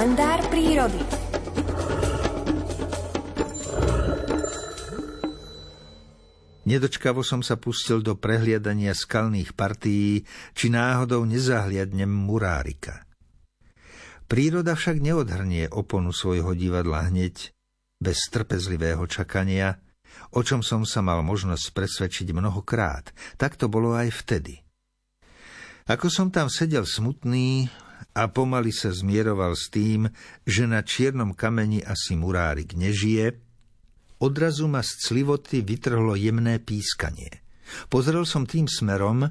kalendár prírody. Nedočkavo som sa pustil do prehliadania skalných partií, či náhodou nezahliadnem murárika. Príroda však neodhrnie oponu svojho divadla hneď, bez trpezlivého čakania, o čom som sa mal možnosť presvedčiť mnohokrát. Tak to bolo aj vtedy. Ako som tam sedel smutný a pomaly sa zmieroval s tým, že na čiernom kameni asi murárik nežije, Odrazu ma z clivoty vytrhlo jemné pískanie. Pozrel som tým smerom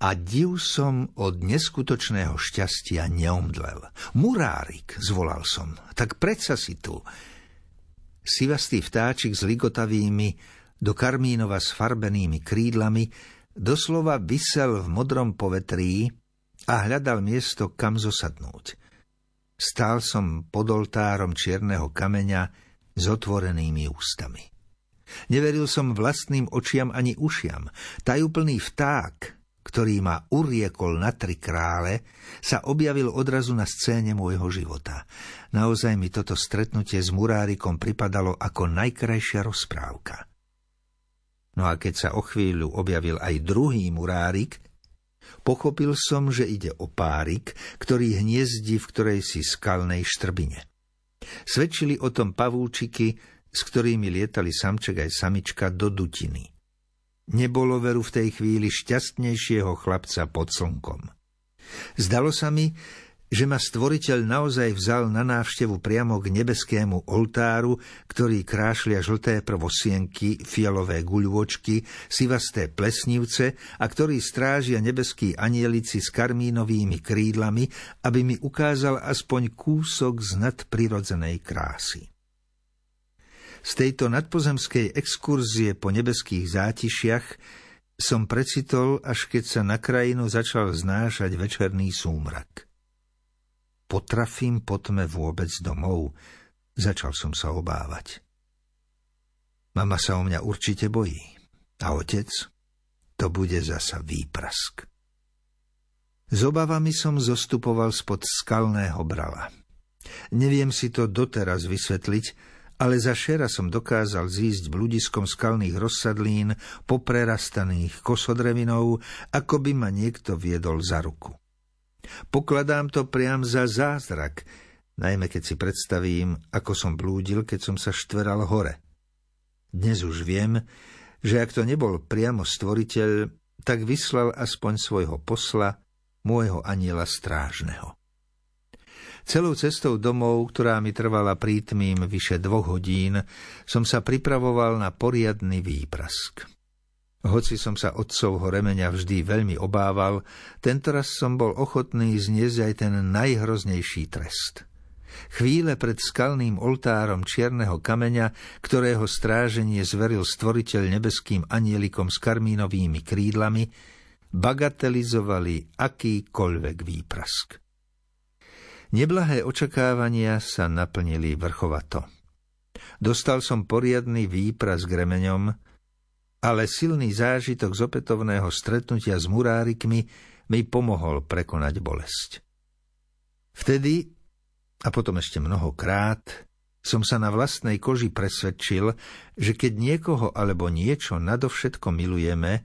a div som od neskutočného šťastia neomdlel. Murárik, zvolal som, tak predsa si tu. Sivastý vtáčik s ligotavými, do karmínova s farbenými krídlami, doslova vysel v modrom povetrí a hľadal miesto, kam zosadnúť. Stál som pod oltárom čierneho kameňa, s otvorenými ústami. Neveril som vlastným očiam ani ušiam. Tajúplný vták, ktorý ma uriekol na tri krále, sa objavil odrazu na scéne môjho života. Naozaj mi toto stretnutie s murárikom pripadalo ako najkrajšia rozprávka. No a keď sa o chvíľu objavil aj druhý murárik, pochopil som, že ide o párik, ktorý hniezdi v ktorej si skalnej štrbine. Svedčili o tom pavúčiky, s ktorými lietali samček aj samička do dutiny. Nebolo veru v tej chvíli šťastnejšieho chlapca pod slnkom. Zdalo sa mi, že ma stvoriteľ naozaj vzal na návštevu priamo k nebeskému oltáru, ktorý krášlia žlté prvosienky, fialové guľôčky, sivasté plesnivce a ktorý strážia nebeskí anielici s karmínovými krídlami, aby mi ukázal aspoň kúsok z nadprirodzenej krásy. Z tejto nadpozemskej exkurzie po nebeských zátišiach som precitol, až keď sa na krajinu začal znášať večerný súmrak – potrafím po tme vôbec domov, začal som sa obávať. Mama sa o mňa určite bojí. A otec? To bude zasa výprask. S obavami som zostupoval spod skalného brala. Neviem si to doteraz vysvetliť, ale za šera som dokázal zísť bludiskom skalných rozsadlín poprerastaných kosodrevinou, ako by ma niekto viedol za ruku. Pokladám to priam za zázrak, najmä keď si predstavím, ako som blúdil, keď som sa štveral hore. Dnes už viem, že ak to nebol priamo stvoriteľ, tak vyslal aspoň svojho posla, môjho aniela strážneho. Celou cestou domov, ktorá mi trvala prítmým vyše dvoch hodín, som sa pripravoval na poriadny výprask. Hoci som sa otcovho remeňa vždy veľmi obával, tentoraz som bol ochotný zniesť aj ten najhroznejší trest. Chvíle pred skalným oltárom čierneho kameňa, ktorého stráženie zveril stvoriteľ nebeským anielikom s karmínovými krídlami, bagatelizovali akýkoľvek výprask. Neblahé očakávania sa naplnili vrchovato. Dostal som poriadny výprask remeňom, ale silný zážitok z opätovného stretnutia s murárikmi mi pomohol prekonať bolesť. Vtedy, a potom ešte mnohokrát, som sa na vlastnej koži presvedčil, že keď niekoho alebo niečo nadovšetko milujeme,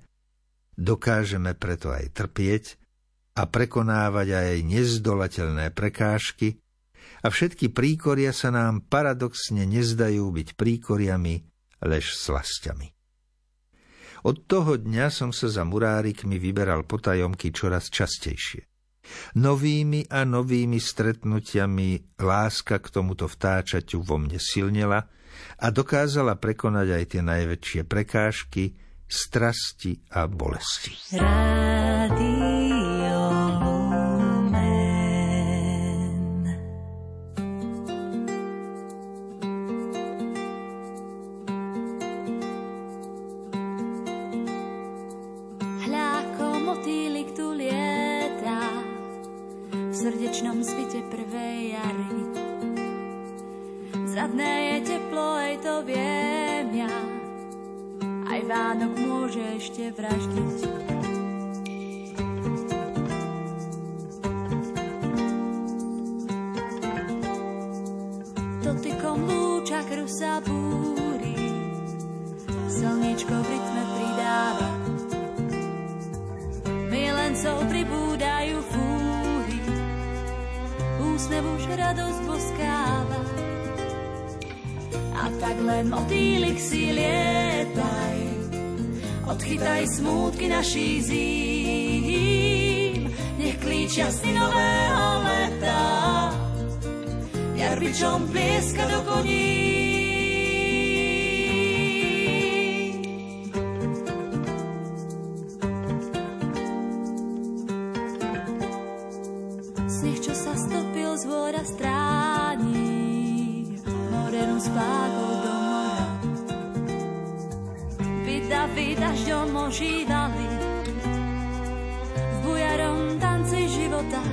dokážeme preto aj trpieť a prekonávať aj nezdolateľné prekážky a všetky príkoria sa nám paradoxne nezdajú byť príkoriami, lež slasťami. Od toho dňa som sa za murárikmi vyberal potajomky čoraz častejšie. Novými a novými stretnutiami láska k tomuto vtáčaťu vo mne silnela a dokázala prekonať aj tie najväčšie prekážky, strasti a bolesti. Rádio. Srdečnom svite prvej jary. Zadné je teplo, aj to viem ja, aj Vánok môže ešte vraždiť. dotykom lúča krv sa búri. Slničko v rytme pridáva, milencov pribúdajú úsmev už radosť boskáva. A tak len motýlik si lietaj, odchytaj smútky naší zím, nech klíčia synového leta, jarbičom plieska do koní. Dažďom ožívali, v bujarom tanci života.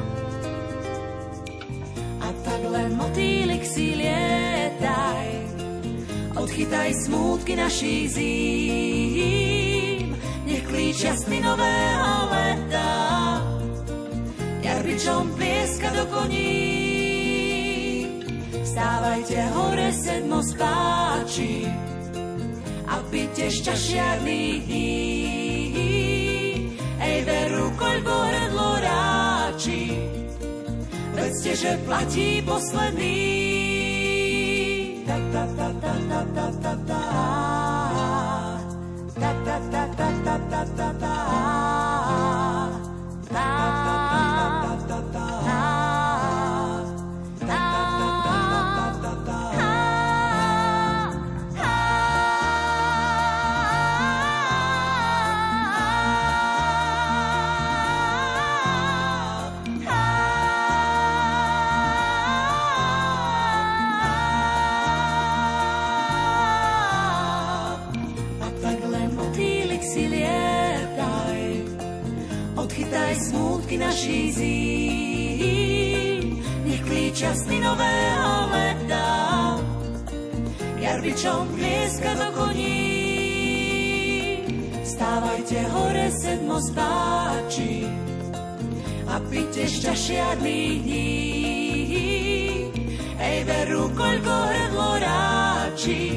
A tak len motýlik si lietaj, odchytaj smútky naší zím, nech klíčia sny nového leta. Jarbičom plieska do koní. Vstávajte hore sedmo spáči byte šťašiarných dní. Ej, veru, koľko hrdlo ráči, vedzte, že platí posledný. Ta, ta, ta, ta, ta, ta. Odchytaj smútky naší zím, nech klíčia sny nového leta, jarbičom plieska do koní. Stávajte hore sedmo spáči a pite šťašiadných dní. Ej, veru, koľko hrdlo ráči,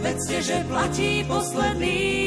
vedzte, že platí posledný.